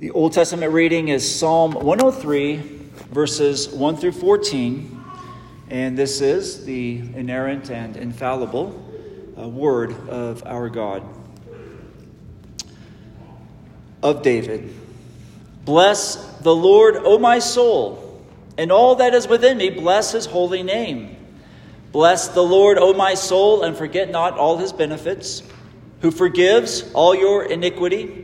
The Old Testament reading is Psalm 103, verses 1 through 14, and this is the inerrant and infallible uh, word of our God. Of David Bless the Lord, O my soul, and all that is within me, bless his holy name. Bless the Lord, O my soul, and forget not all his benefits, who forgives all your iniquity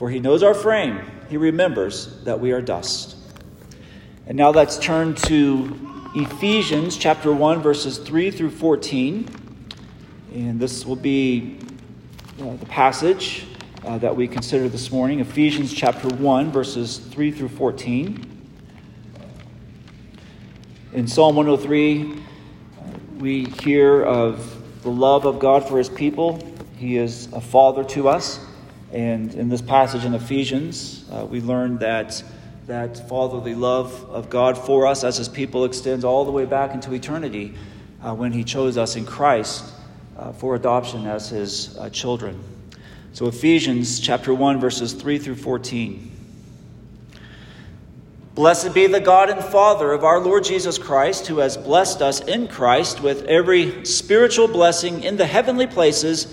For he knows our frame, he remembers that we are dust. And now let's turn to Ephesians chapter 1, verses 3 through 14. And this will be uh, the passage uh, that we consider this morning Ephesians chapter 1, verses 3 through 14. In Psalm 103, we hear of the love of God for his people. He is a father to us. And in this passage in Ephesians, uh, we learn that that fatherly love of God for us as his people extends all the way back into eternity uh, when he chose us in Christ uh, for adoption as his uh, children. So, Ephesians chapter 1, verses 3 through 14. Blessed be the God and Father of our Lord Jesus Christ, who has blessed us in Christ with every spiritual blessing in the heavenly places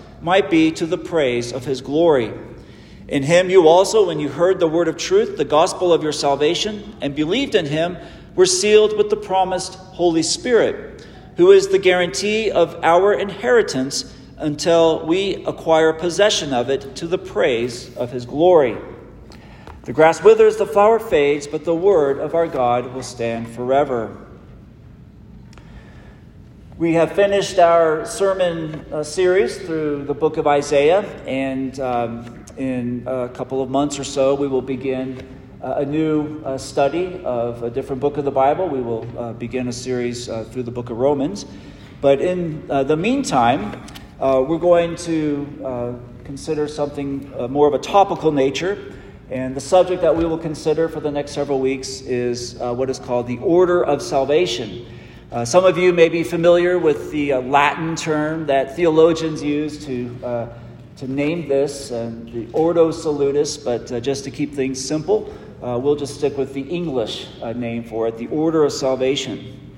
might be to the praise of his glory. In him you also, when you heard the word of truth, the gospel of your salvation, and believed in him, were sealed with the promised Holy Spirit, who is the guarantee of our inheritance until we acquire possession of it to the praise of his glory. The grass withers, the flower fades, but the word of our God will stand forever. We have finished our sermon uh, series through the book of Isaiah, and um, in a couple of months or so, we will begin uh, a new uh, study of a different book of the Bible. We will uh, begin a series uh, through the book of Romans. But in uh, the meantime, we're going to consider something more of a topical nature. And the subject that we will consider for the next several weeks is what is called the order of salvation. Uh, some of you may be familiar with the uh, Latin term that theologians use to, uh, to name this, uh, the Ordo Salutis, but uh, just to keep things simple, uh, we'll just stick with the English name for it, the Order of Salvation.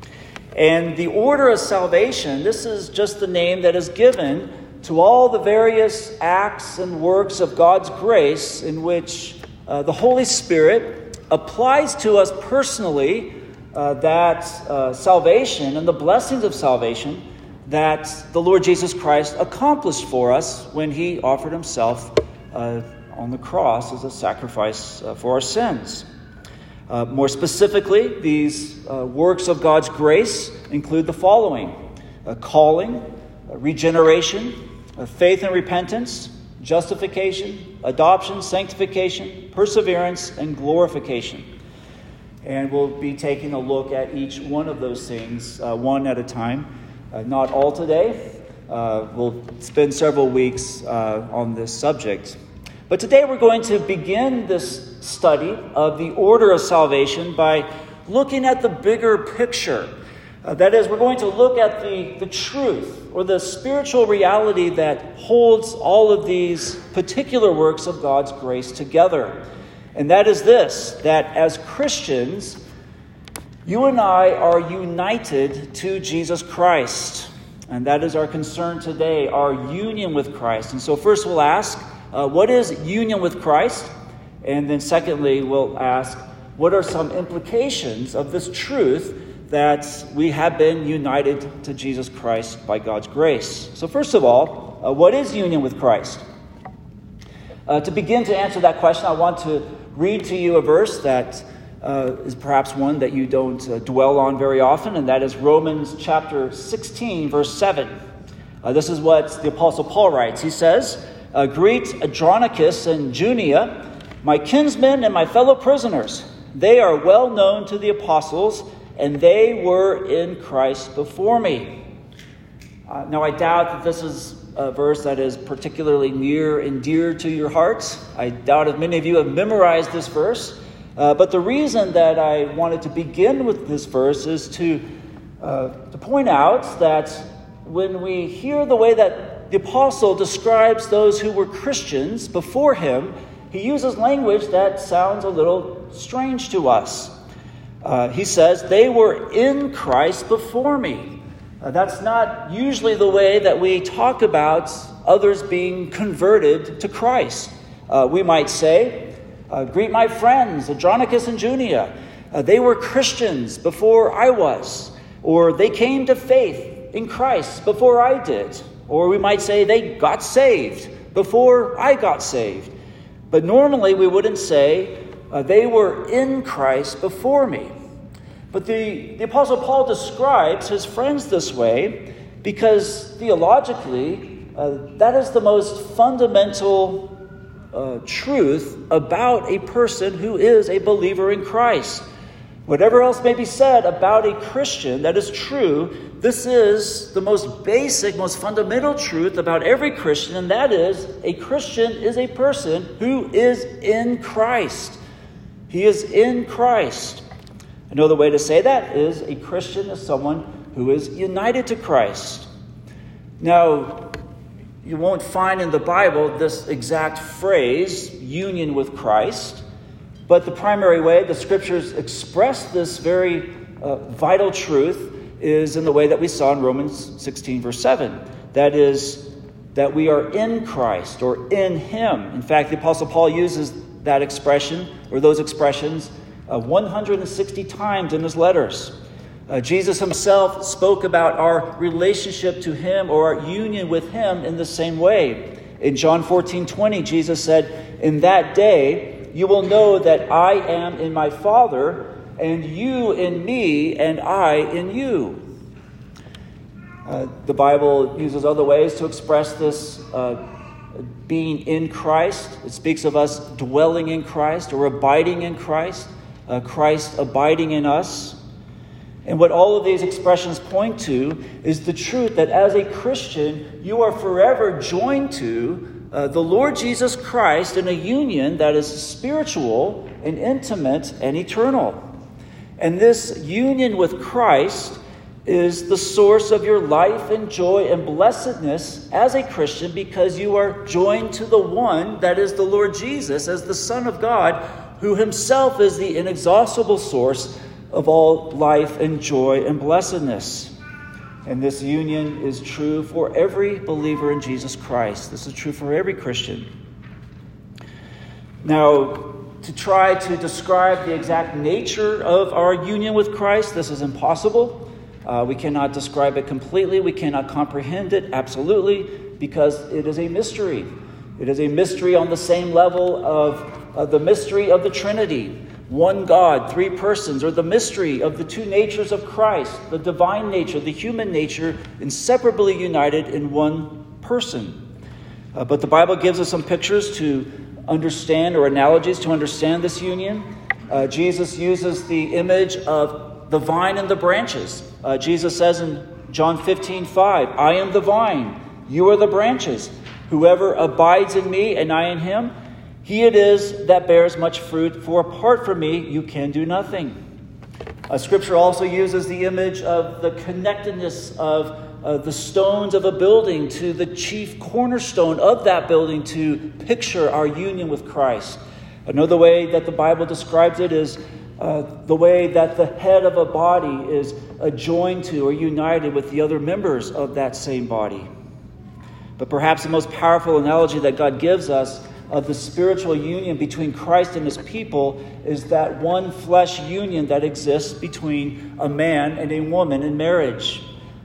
And the Order of Salvation, this is just the name that is given to all the various acts and works of God's grace in which the Holy Spirit applies to us personally uh, that uh, salvation and the blessings of salvation that the Lord Jesus Christ accomplished for us when he offered himself uh, on the cross as a sacrifice uh, for our sins. Uh, more specifically, these uh, works of God's grace include the following calling, regeneration, faith and repentance, justification, adoption, sanctification, perseverance, and glorification. And we'll be taking a look at each one of those things uh, one at a time. Uh, not all today. Uh, we'll spend several weeks uh, on this subject. But today we're going to begin this study of the order of salvation by looking at the bigger picture. Uh, that is, we're going to look at the, the truth or the spiritual reality that holds all of these particular works of God's grace together. And that is this that as Christians, you and I are united to Jesus Christ. And that is our concern today, our union with Christ. And so, first we'll ask, uh, what is union with Christ? And then, secondly, we'll ask, what are some implications of this truth that we have been united to Jesus Christ by God's grace? So, first of all, uh, what is union with Christ? Uh, to begin to answer that question, I want to read to you a verse that uh, is perhaps one that you don't uh, dwell on very often, and that is Romans chapter 16, verse 7. Uh, this is what the Apostle Paul writes. He says, uh, Greet Andronicus and Junia, my kinsmen and my fellow prisoners. They are well known to the apostles, and they were in Christ before me. Uh, now, I doubt that this is a verse that is particularly near and dear to your hearts. I doubt if many of you have memorized this verse. Uh, but the reason that I wanted to begin with this verse is to, uh, to point out that when we hear the way that the apostle describes those who were Christians before him, he uses language that sounds a little strange to us. Uh, he says, They were in Christ before me. Uh, that's not usually the way that we talk about others being converted to Christ. Uh, we might say, uh, Greet my friends, Andronicus and Junia. Uh, they were Christians before I was, or they came to faith in Christ before I did. Or we might say they got saved before I got saved. But normally we wouldn't say uh, they were in Christ before me. But the, the Apostle Paul describes his friends this way because theologically, uh, that is the most fundamental uh, truth about a person who is a believer in Christ. Whatever else may be said about a Christian that is true, this is the most basic, most fundamental truth about every Christian, and that is a Christian is a person who is in Christ. He is in Christ. Another way to say that is a Christian is someone who is united to Christ. Now, you won't find in the Bible this exact phrase, union with Christ. But the primary way the scriptures express this very uh, vital truth is in the way that we saw in Romans 16, verse 7. That is, that we are in Christ or in Him. In fact, the Apostle Paul uses that expression or those expressions uh, 160 times in his letters. Uh, Jesus himself spoke about our relationship to Him or our union with Him in the same way. In John 14 20, Jesus said, In that day, you will know that I am in my Father, and you in me, and I in you. Uh, the Bible uses other ways to express this uh, being in Christ. It speaks of us dwelling in Christ or abiding in Christ, uh, Christ abiding in us. And what all of these expressions point to is the truth that as a Christian, you are forever joined to uh, the Lord Jesus Christ in a union that is spiritual and intimate and eternal. And this union with Christ is the source of your life and joy and blessedness as a Christian because you are joined to the one that is the Lord Jesus as the Son of God, who himself is the inexhaustible source of all life and joy and blessedness. And this union is true for every believer in Jesus Christ. This is true for every Christian. Now, to try to describe the exact nature of our union with Christ, this is impossible. Uh, we cannot describe it completely. We cannot comprehend it absolutely because it is a mystery. It is a mystery on the same level of uh, the mystery of the Trinity. one God, three persons, or the mystery of the two natures of Christ, the divine nature, the human nature, inseparably united in one person. Uh, but the Bible gives us some pictures to understand or analogies to understand this union. Uh, Jesus uses the image of the vine and the branches. Uh, Jesus says in John 15, 5, I am the vine, you are the branches. Whoever abides in me and I in him, he it is that bears much fruit, for apart from me you can do nothing. Uh, scripture also uses the image of the connectedness of uh, the stones of a building to the chief cornerstone of that building to picture our union with Christ. Another way that the Bible describes it is uh, the way that the head of a body is joined to or united with the other members of that same body. But perhaps the most powerful analogy that God gives us of the spiritual union between Christ and his people is that one flesh union that exists between a man and a woman in marriage.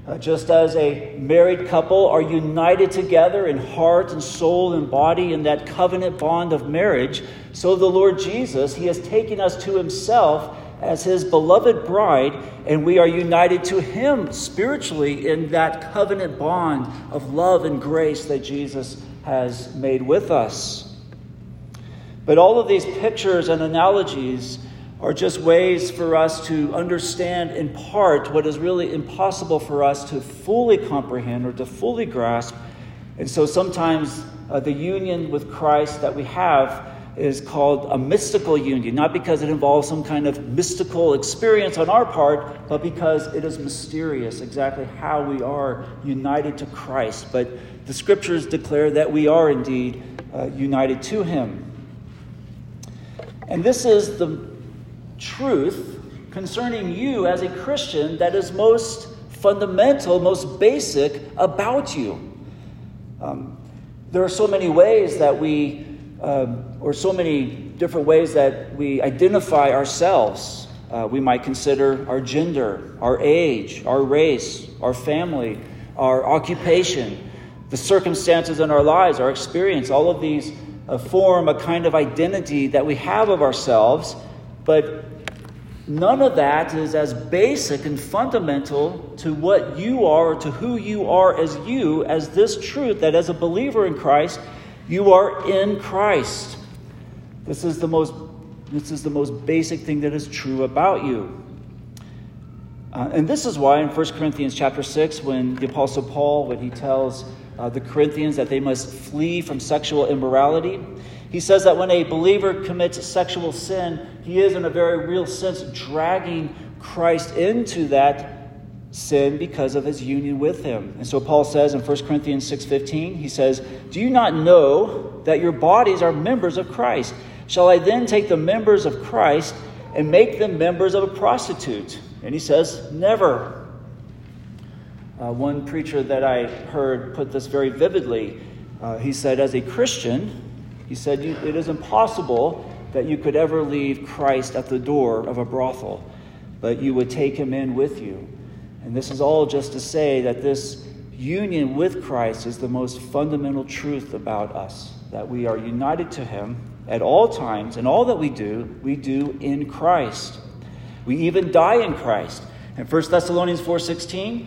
Uh, just as a married couple are united together in heart and soul and body in that covenant bond of marriage, so the Lord Jesus, he has taken us to himself as his beloved bride, and we are united to him spiritually in that covenant bond of love and grace that Jesus has made with us. But all of these pictures and analogies are just ways for us to understand in part what is really impossible for us to fully comprehend or to fully grasp. And so sometimes uh, the union with Christ that we have is called a mystical union, not because it involves some kind of mystical experience on our part, but because it is mysterious exactly how we are united to Christ. But the scriptures declare that we are indeed uh, united to Him. And this is the truth concerning you as a Christian that is most fundamental, most basic about you. Um, there are so many ways that we, um, or so many different ways that we identify ourselves. Uh, we might consider our gender, our age, our race, our family, our occupation, the circumstances in our lives, our experience, all of these a form, a kind of identity that we have of ourselves, but none of that is as basic and fundamental to what you are or to who you are as you as this truth that as a believer in Christ, you are in Christ. This is the most this is the most basic thing that is true about you. Uh, and this is why in 1 Corinthians chapter 6, when the Apostle Paul, when he tells uh, the Corinthians that they must flee from sexual immorality. He says that when a believer commits sexual sin, he is, in a very real sense, dragging Christ into that sin because of his union with him. And so Paul says in 1 Corinthians 6:15, he says, "Do you not know that your bodies are members of Christ? Shall I then take the members of Christ and make them members of a prostitute?" And he says, "Never." Uh, one preacher that I heard put this very vividly. Uh, he said, as a Christian, he said, it is impossible that you could ever leave Christ at the door of a brothel, but you would take him in with you. And this is all just to say that this union with Christ is the most fundamental truth about us, that we are united to him at all times, and all that we do, we do in Christ. We even die in Christ. In 1 Thessalonians 4:16,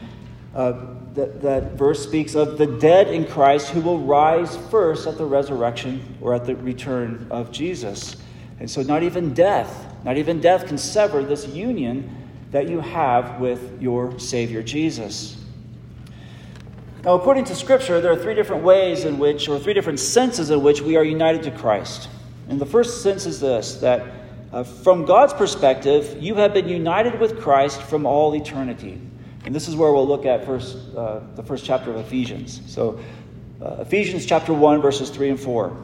uh, that, that verse speaks of the dead in Christ who will rise first at the resurrection or at the return of Jesus. And so, not even death, not even death can sever this union that you have with your Savior Jesus. Now, according to Scripture, there are three different ways in which, or three different senses in which we are united to Christ. And the first sense is this that uh, from God's perspective, you have been united with Christ from all eternity. And this is where we'll look at first, uh, the first chapter of Ephesians. So, uh, Ephesians chapter 1, verses 3 and 4.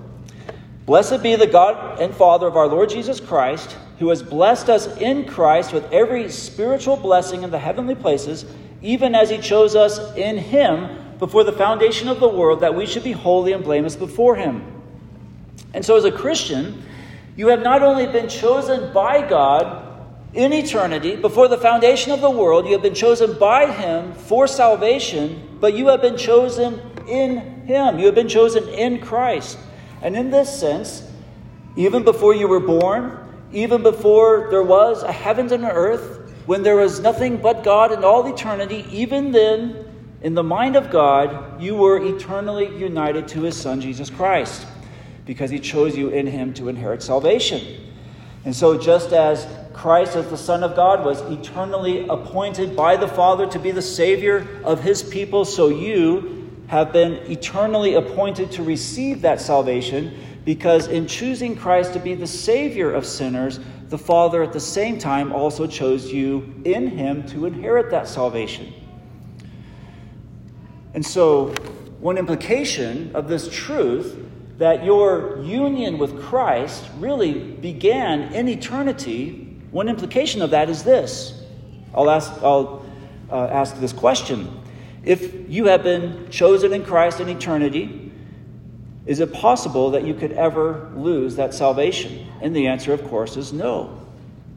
Blessed be the God and Father of our Lord Jesus Christ, who has blessed us in Christ with every spiritual blessing in the heavenly places, even as he chose us in him before the foundation of the world, that we should be holy and blameless before him. And so, as a Christian, you have not only been chosen by God in eternity, before the foundation of the world, you have been chosen by Him for salvation, but you have been chosen in Him. You have been chosen in Christ. And in this sense, even before you were born, even before there was a heavens and an earth, when there was nothing but God in all eternity, even then, in the mind of God, you were eternally united to his Son, Jesus Christ, because he chose you in him to inherit salvation. And so, just as Christ, as the Son of God, was eternally appointed by the Father to be the Savior of his people, so you have been eternally appointed to receive that salvation because in choosing Christ to be the Savior of sinners, the Father at the same time also chose you in him to inherit that salvation. And so, one implication of this truth that your union with Christ really began in eternity, one implication of that is this. I'll ask, I'll, uh, ask this question. If you have been chosen in Christ in eternity, is it possible that you could ever lose that salvation? And the answer, of course, is no.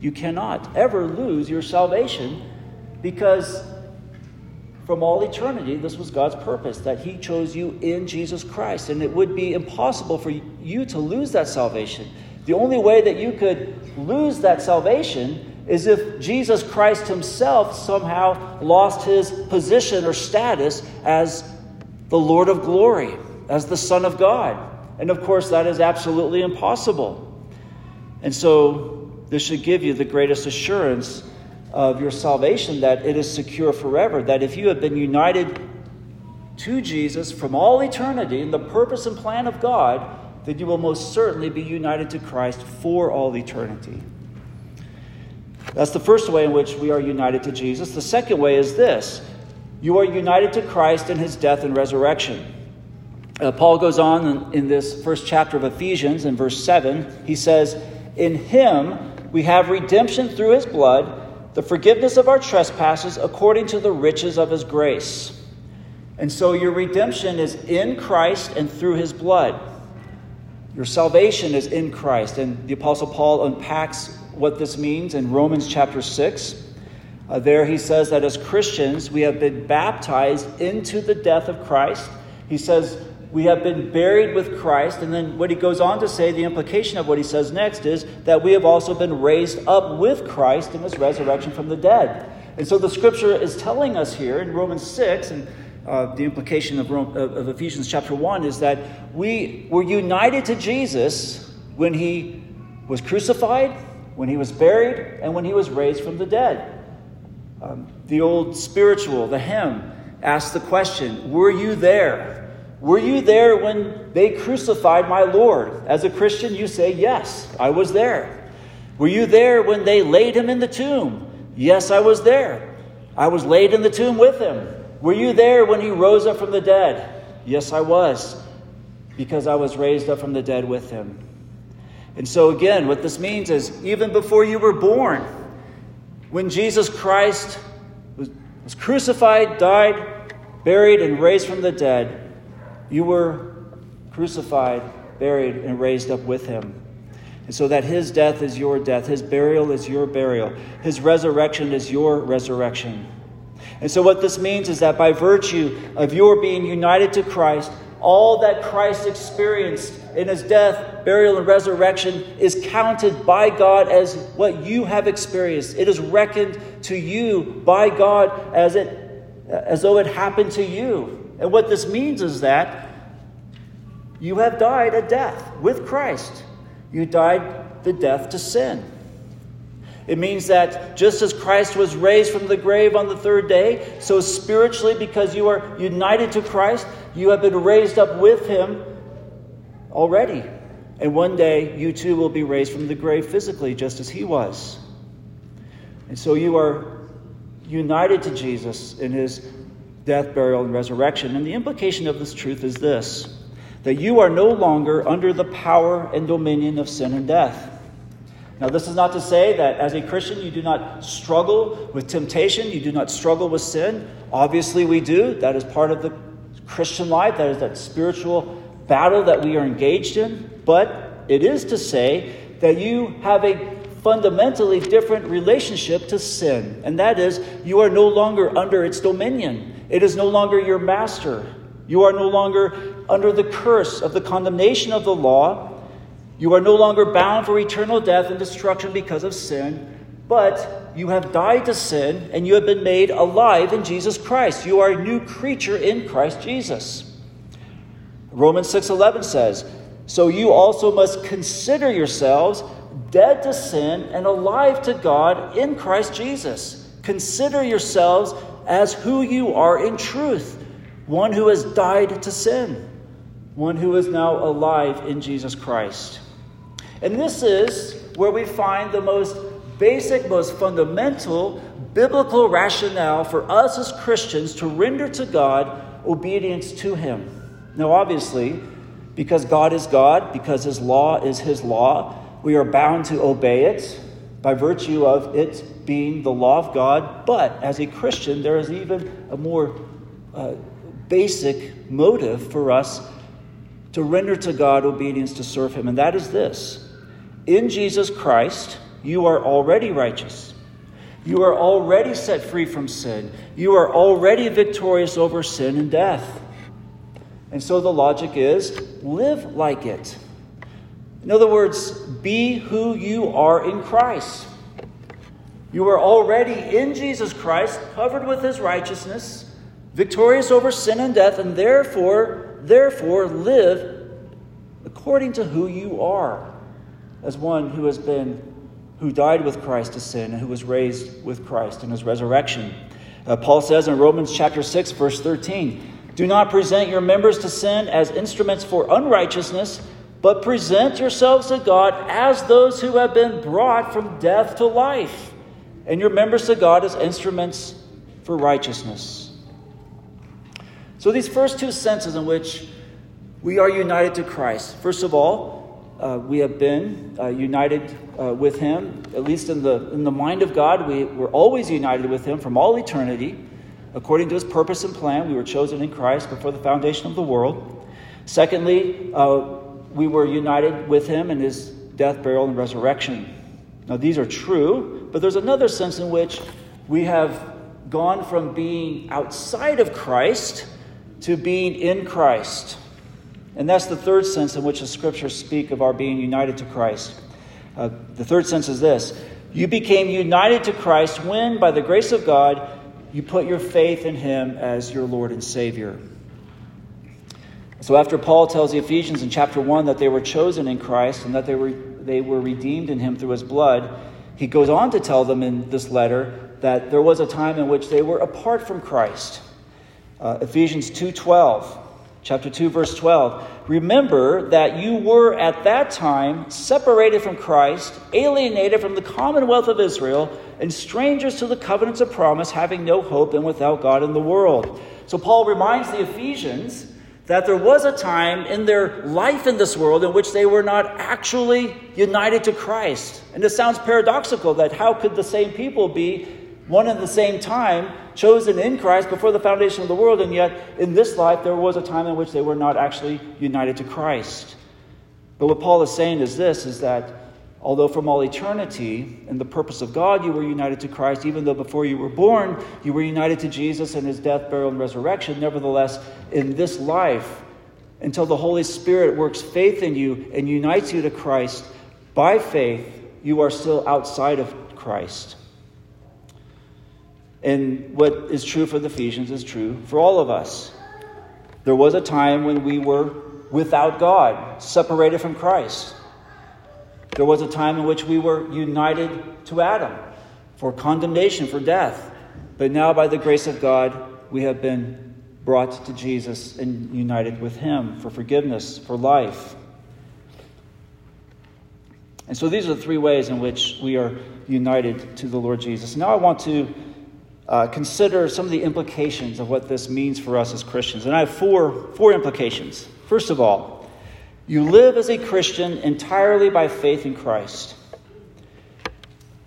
You cannot ever lose your salvation because from all eternity, this was God's purpose that He chose you in Jesus Christ. And it would be impossible for you to lose that salvation. The only way that you could lose that salvation is if Jesus Christ Himself somehow lost His position or status as the Lord of glory, as the Son of God. And of course, that is absolutely impossible. And so, this should give you the greatest assurance of your salvation that it is secure forever. That if you have been united to Jesus from all eternity in the purpose and plan of God, that you will most certainly be united to Christ for all eternity. That's the first way in which we are united to Jesus. The second way is this you are united to Christ in his death and resurrection. Uh, Paul goes on in, in this first chapter of Ephesians, in verse 7, he says, In him we have redemption through his blood the forgiveness of our trespasses according to the riches of his grace. And so your redemption is in Christ and through his blood. Your salvation is in Christ. And the Apostle Paul unpacks what this means in Romans chapter 6. Uh, there he says that as Christians, we have been baptized into the death of Christ. He says we have been buried with Christ. And then what he goes on to say, the implication of what he says next is that we have also been raised up with Christ in his resurrection from the dead. And so the scripture is telling us here in Romans 6, and uh, the implication of, Rome, of Ephesians chapter 1 is that we were united to Jesus when he was crucified, when he was buried, and when he was raised from the dead. Um, the old spiritual, the hymn, asks the question Were you there? Were you there when they crucified my Lord? As a Christian, you say, Yes, I was there. Were you there when they laid him in the tomb? Yes, I was there. I was laid in the tomb with him. Were you there when he rose up from the dead? Yes, I was, because I was raised up from the dead with him. And so, again, what this means is even before you were born, when Jesus Christ was, was crucified, died, buried, and raised from the dead, you were crucified, buried, and raised up with him. And so that his death is your death, his burial is your burial, his resurrection is your resurrection. And so, what this means is that by virtue of your being united to Christ, all that Christ experienced in his death, burial, and resurrection is counted by God as what you have experienced. It is reckoned to you by God as, it, as though it happened to you. And what this means is that you have died a death with Christ. You died the death to sin. It means that just as Christ was raised from the grave on the third day, so spiritually, because you are united to Christ, you have been raised up with him already. And one day you too will be raised from the grave physically, just as he was. And so you are united to Jesus in his death, burial, and resurrection. And the implication of this truth is this that you are no longer under the power and dominion of sin and death. Now, this is not to say that as a Christian you do not struggle with temptation, you do not struggle with sin. Obviously, we do. That is part of the Christian life, that is that spiritual battle that we are engaged in. But it is to say that you have a fundamentally different relationship to sin, and that is you are no longer under its dominion. It is no longer your master. You are no longer under the curse of the condemnation of the law. You are no longer bound for eternal death and destruction because of sin, but you have died to sin and you have been made alive in Jesus Christ. You are a new creature in Christ Jesus. Romans 6:11 says, "So you also must consider yourselves dead to sin and alive to God in Christ Jesus. Consider yourselves as who you are in truth, one who has died to sin, one who is now alive in Jesus Christ." And this is where we find the most basic, most fundamental biblical rationale for us as Christians to render to God obedience to Him. Now, obviously, because God is God, because His law is His law, we are bound to obey it by virtue of it being the law of God. But as a Christian, there is even a more uh, basic motive for us to render to God obedience to serve Him, and that is this in Jesus Christ, you are already righteous. You are already set free from sin. You are already victorious over sin and death. And so the logic is live like it. In other words, be who you are in Christ. You are already in Jesus Christ, covered with his righteousness, victorious over sin and death, and therefore, therefore live according to who you are as one who has been who died with Christ to sin and who was raised with Christ in his resurrection. Uh, Paul says in Romans chapter 6 verse 13, "Do not present your members to sin as instruments for unrighteousness, but present yourselves to God as those who have been brought from death to life, and your members to God as instruments for righteousness." So these first two senses in which we are united to Christ. First of all, uh, we have been uh, united uh, with Him, at least in the, in the mind of God. We, we're always united with Him from all eternity. According to His purpose and plan, we were chosen in Christ before the foundation of the world. Secondly, uh, we were united with Him in His death, burial, and resurrection. Now, these are true, but there's another sense in which we have gone from being outside of Christ to being in Christ. And that's the third sense in which the scriptures speak of our being united to Christ. Uh, the third sense is this You became united to Christ when, by the grace of God, you put your faith in Him as your Lord and Savior. So, after Paul tells the Ephesians in chapter 1 that they were chosen in Christ and that they were, they were redeemed in Him through His blood, he goes on to tell them in this letter that there was a time in which they were apart from Christ. Uh, Ephesians 2:12 Chapter 2, verse 12. Remember that you were at that time separated from Christ, alienated from the commonwealth of Israel, and strangers to the covenants of promise, having no hope and without God in the world. So Paul reminds the Ephesians that there was a time in their life in this world in which they were not actually united to Christ. And it sounds paradoxical that how could the same people be one and the same time, chosen in Christ before the foundation of the world, and yet in this life there was a time in which they were not actually united to Christ. But what Paul is saying is this is that although from all eternity, in the purpose of God, you were united to Christ, even though before you were born, you were united to Jesus and his death, burial, and resurrection, nevertheless, in this life, until the Holy Spirit works faith in you and unites you to Christ by faith, you are still outside of Christ. And what is true for the Ephesians is true for all of us. There was a time when we were without God, separated from Christ. There was a time in which we were united to Adam for condemnation, for death. But now, by the grace of God, we have been brought to Jesus and united with Him for forgiveness, for life. And so these are the three ways in which we are united to the Lord Jesus. Now I want to uh, consider some of the implications of what this means for us as Christians. And I have four, four implications. First of all, you live as a Christian entirely by faith in Christ.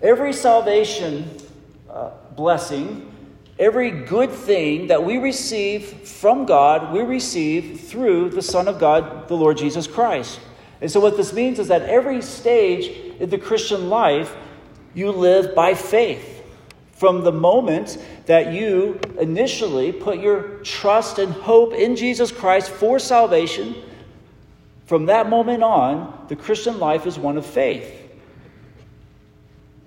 Every salvation uh, blessing, every good thing that we receive from God, we receive through the Son of God, the Lord Jesus Christ. And so, what this means is that every stage in the Christian life, you live by faith. From the moment that you initially put your trust and hope in Jesus Christ for salvation, From that moment on, the Christian life is one of faith.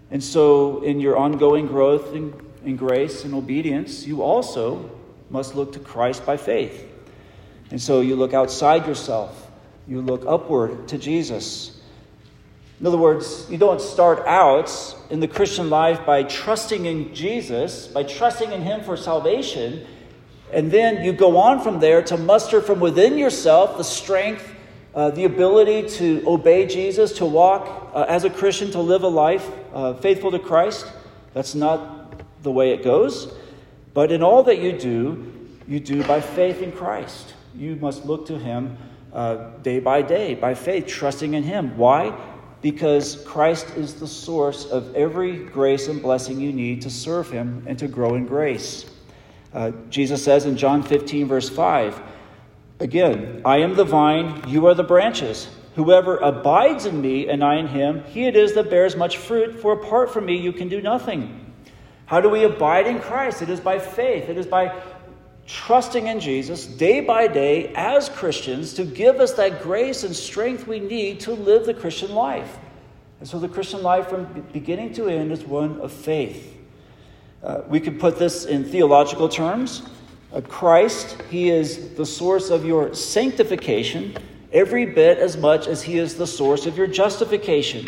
And so, in your ongoing growth in, in grace and obedience, you also must look to Christ by faith. And so, you look outside yourself, you look upward to Jesus. In other words, you don't start out in the Christian life by trusting in Jesus, by trusting in Him for salvation, and then you go on from there to muster from within yourself the strength, uh, the ability to obey Jesus, to walk uh, as a Christian, to live a life uh, faithful to Christ. That's not the way it goes. But in all that you do, you do by faith in Christ. You must look to Him uh, day by day, by faith, trusting in Him. Why? Because Christ is the source of every grace and blessing you need to serve Him and to grow in grace. Uh, Jesus says in John 15, verse 5, again, I am the vine, you are the branches. Whoever abides in me and I in him, he it is that bears much fruit, for apart from me you can do nothing. How do we abide in Christ? It is by faith, it is by trusting in Jesus day by day as Christians to give us that grace and strength we need to live the Christian life. And so the Christian life from beginning to end is one of faith. Uh, we could put this in theological terms. Uh, Christ, He is the source of your sanctification every bit as much as He is the source of your justification.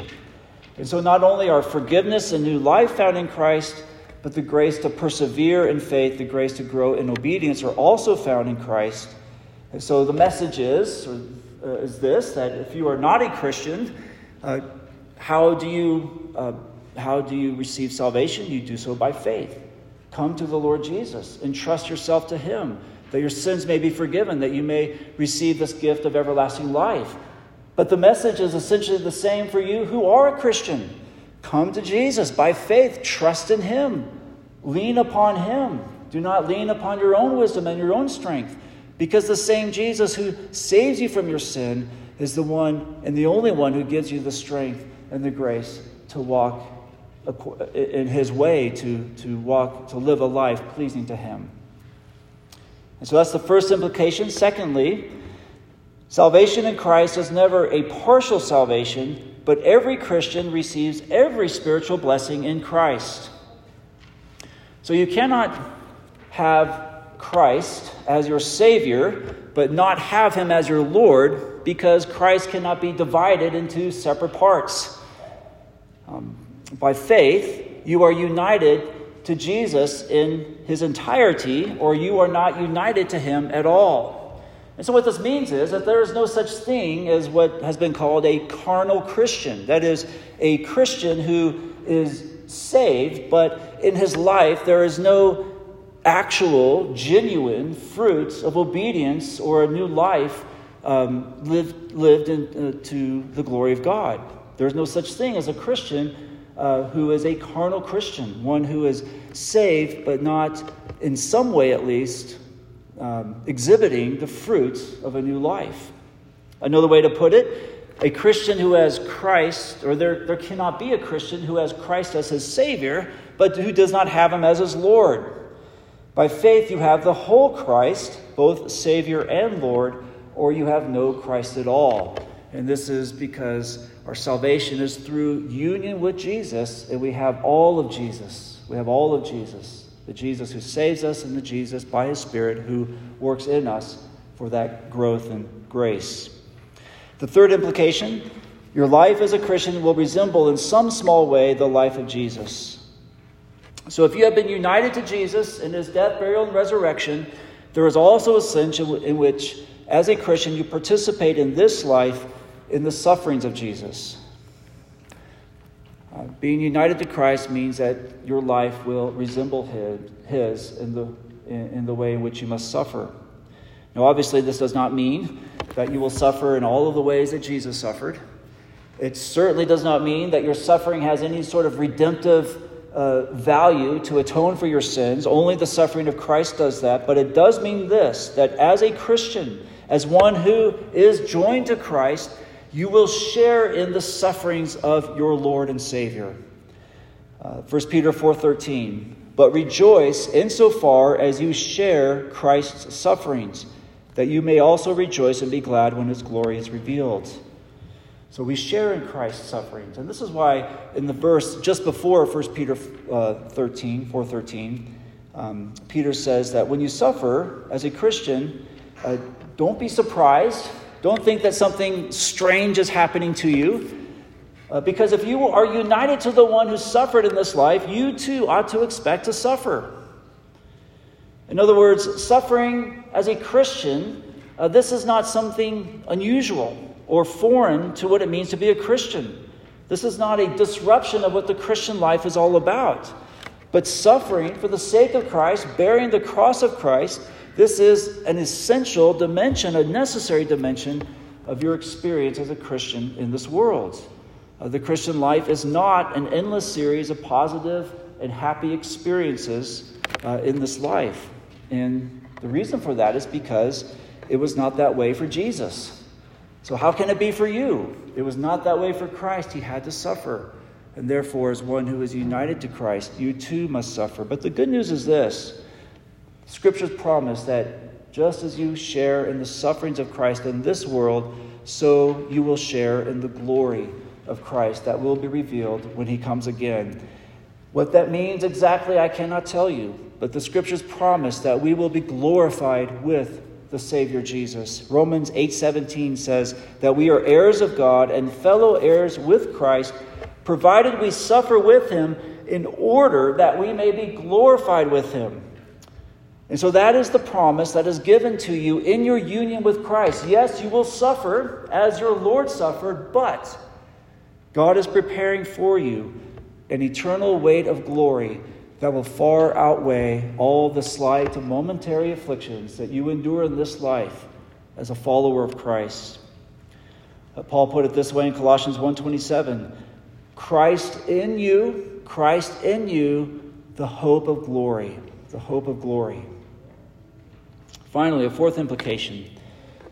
And so, not only our forgiveness and new life found in Christ, but the grace to persevere in faith, the grace to grow in obedience are also found in Christ. And so, the message is, or, uh, is this that if you are not a Christian, uh, how do you uh, how do you receive salvation? You do so by faith. Come to the Lord Jesus, entrust yourself to Him, that your sins may be forgiven, that you may receive this gift of everlasting life. But the message is essentially the same for you who are a Christian. Come to Jesus by faith, trust in Him, lean upon Him. Do not lean upon your own wisdom and your own strength, because the same Jesus who saves you from your sin is the one and the only one who gives you the strength and the grace to walk in his way to, to walk, to live a life pleasing to him. And so that's the first implication. Secondly, salvation in Christ is never a partial salvation, but every Christian receives every spiritual blessing in Christ. So you cannot have Christ as your Savior, but not have Him as your Lord, because Christ cannot be divided into separate parts. Um, by faith, you are united to Jesus in his entirety, or you are not united to him at all. And so, what this means is that there is no such thing as what has been called a carnal Christian. That is, a Christian who is saved, but in his life there is no actual, genuine fruits of obedience or a new life um, lived, lived in, uh, to the glory of God. There is no such thing as a Christian uh, who is a carnal Christian, one who is saved, but not, in some way at least, um, exhibiting the fruits of a new life. Another way to put it, a Christian who has Christ, or there, there cannot be a Christian who has Christ as his Savior, but who does not have him as his Lord. By faith, you have the whole Christ, both Savior and Lord, or you have no Christ at all. And this is because our salvation is through union with Jesus, and we have all of Jesus. We have all of Jesus the Jesus who saves us, and the Jesus by his Spirit who works in us for that growth and grace. The third implication your life as a Christian will resemble in some small way the life of Jesus. So if you have been united to Jesus in his death, burial, and resurrection, there is also a sense in which, as a Christian, you participate in this life in the sufferings of Jesus. Uh, being united to Christ means that your life will resemble his, his in, the, in, in the way in which you must suffer. Now, obviously, this does not mean that you will suffer in all of the ways that Jesus suffered. It certainly does not mean that your suffering has any sort of redemptive uh, value to atone for your sins. Only the suffering of Christ does that. But it does mean this that as a Christian, as one who is joined to Christ, you will share in the sufferings of your Lord and Savior. Uh, 1 Peter 4:13 But rejoice insofar as you share Christ's sufferings, that you may also rejoice and be glad when his glory is revealed. So we share in Christ's sufferings. And this is why in the verse just before 1 Peter uh, 13, 4.13, um, Peter says that when you suffer as a Christian, uh, don't be surprised. Don't think that something strange is happening to you. Uh, because if you are united to the one who suffered in this life, you too ought to expect to suffer. In other words, suffering as a Christian, uh, this is not something unusual or foreign to what it means to be a Christian. This is not a disruption of what the Christian life is all about. But suffering for the sake of Christ, bearing the cross of Christ, this is an essential dimension, a necessary dimension of your experience as a Christian in this world. Uh, the Christian life is not an endless series of positive and happy experiences uh, in this life. And the reason for that is because it was not that way for Jesus. So, how can it be for you? It was not that way for Christ. He had to suffer. And therefore, as one who is united to Christ, you too must suffer. But the good news is this Scriptures promise that just as you share in the sufferings of Christ in this world, so you will share in the glory of Christ that will be revealed when he comes again. What that means exactly, I cannot tell you, but the Scriptures promise that we will be glorified with the Savior Jesus. Romans 8:17 says that we are heirs of God and fellow heirs with Christ, provided we suffer with him in order that we may be glorified with him. And so that is the promise that is given to you in your union with Christ. Yes, you will suffer as your Lord suffered, but God is preparing for you an eternal weight of glory that will far outweigh all the slight and momentary afflictions that you endure in this life as a follower of Christ. Uh, Paul put it this way in Colossians 1:27, Christ in you, Christ in you, the hope of glory, the hope of glory. Finally, a fourth implication.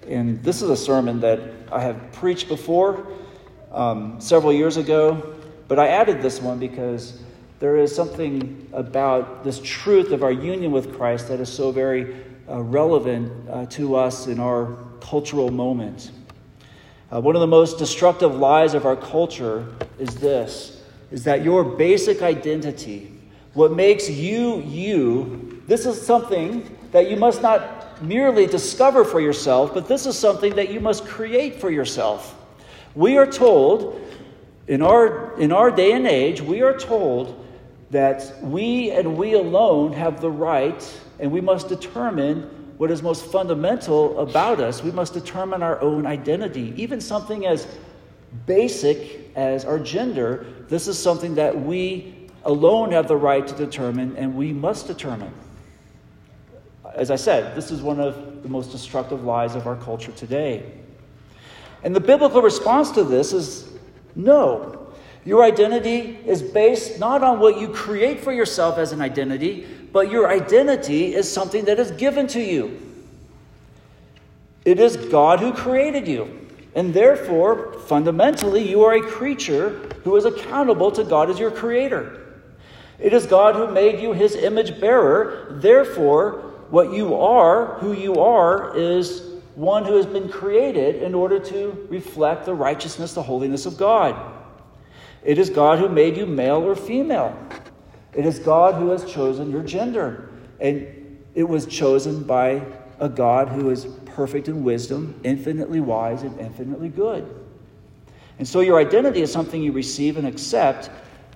And this is a sermon that I have preached before um, several years ago, but I added this one because there is something about this truth of our union with Christ that is so very uh, relevant uh, to us in our cultural moment. Uh, one of the most destructive lies of our culture is this is that your basic identity, what makes you you, this is something that you must not merely discover for yourself, but this is something that you must create for yourself. We are told in our, in our day and age, we are told that we and we alone have the right, and we must determine what is most fundamental about us. We must determine our own identity. Even something as basic as our gender, this is something that we alone have the right to determine, and we must determine. As I said, this is one of the most destructive lies of our culture today. And the biblical response to this is no. Your identity is based not on what you create for yourself as an identity, but your identity is something that is given to you. It is God who created you. And therefore, fundamentally, you are a creature who is accountable to God as your creator. It is God who made you his image bearer. Therefore, what you are, who you are, is one who has been created in order to reflect the righteousness, the holiness of God. It is God who made you male or female. It is God who has chosen your gender. And it was chosen by a God who is perfect in wisdom, infinitely wise, and infinitely good. And so your identity is something you receive and accept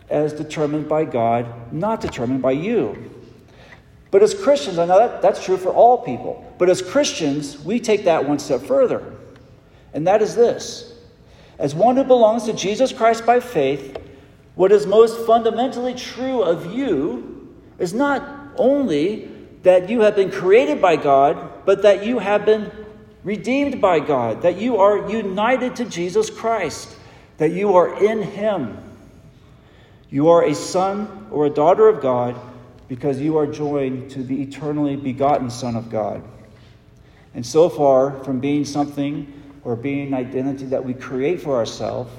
as determined by God, not determined by you. But as Christians, I know that, that's true for all people. But as Christians, we take that one step further. And that is this as one who belongs to Jesus Christ by faith, what is most fundamentally true of you is not only that you have been created by God, but that you have been redeemed by God, that you are united to Jesus Christ, that you are in Him. You are a son or a daughter of God because you are joined to the eternally begotten Son of God. And so far from being something or being an identity that we create for ourselves,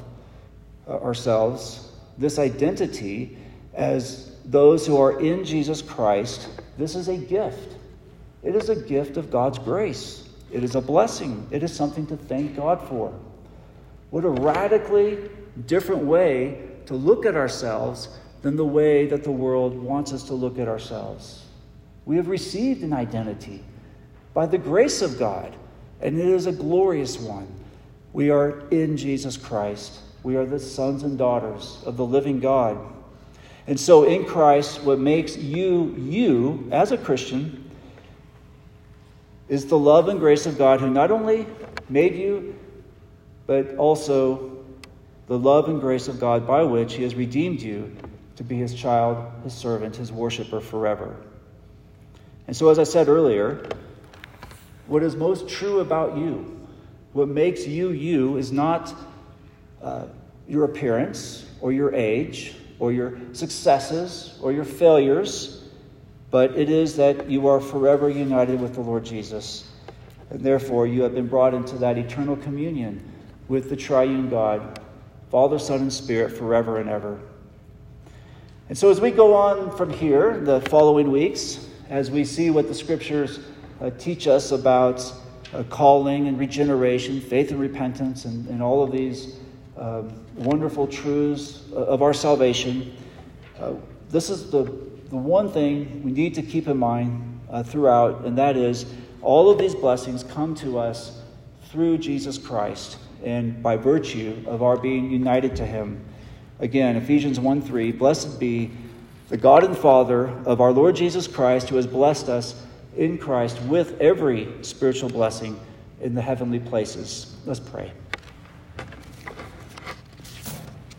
uh, ourselves, this identity as those who are in Jesus Christ, this is a gift. It is a gift of God's grace. It is a blessing, it is something to thank God for. What a radically different way to look at ourselves than the way that the world wants us to look at ourselves. We have received an identity by the grace of God, and it is a glorious one. We are in Jesus Christ. We are the sons and daughters of the living God. And so, in Christ, what makes you, you, as a Christian, is the love and grace of God who not only made you, but also the love and grace of God by which He has redeemed you to be His child, His servant, His worshiper forever. And so, as I said earlier, what is most true about you, what makes you you, is not uh, your appearance or your age or your successes or your failures, but it is that you are forever united with the Lord Jesus. And therefore, you have been brought into that eternal communion with the triune God, Father, Son, and Spirit, forever and ever. And so, as we go on from here, the following weeks, as we see what the scriptures uh, teach us about uh, calling and regeneration, faith and repentance, and, and all of these uh, wonderful truths of our salvation, uh, this is the, the one thing we need to keep in mind uh, throughout, and that is all of these blessings come to us through Jesus Christ and by virtue of our being united to Him. Again, Ephesians 1 3, blessed be the God and Father of our Lord Jesus Christ, who has blessed us in Christ with every spiritual blessing in the heavenly places. Let's pray.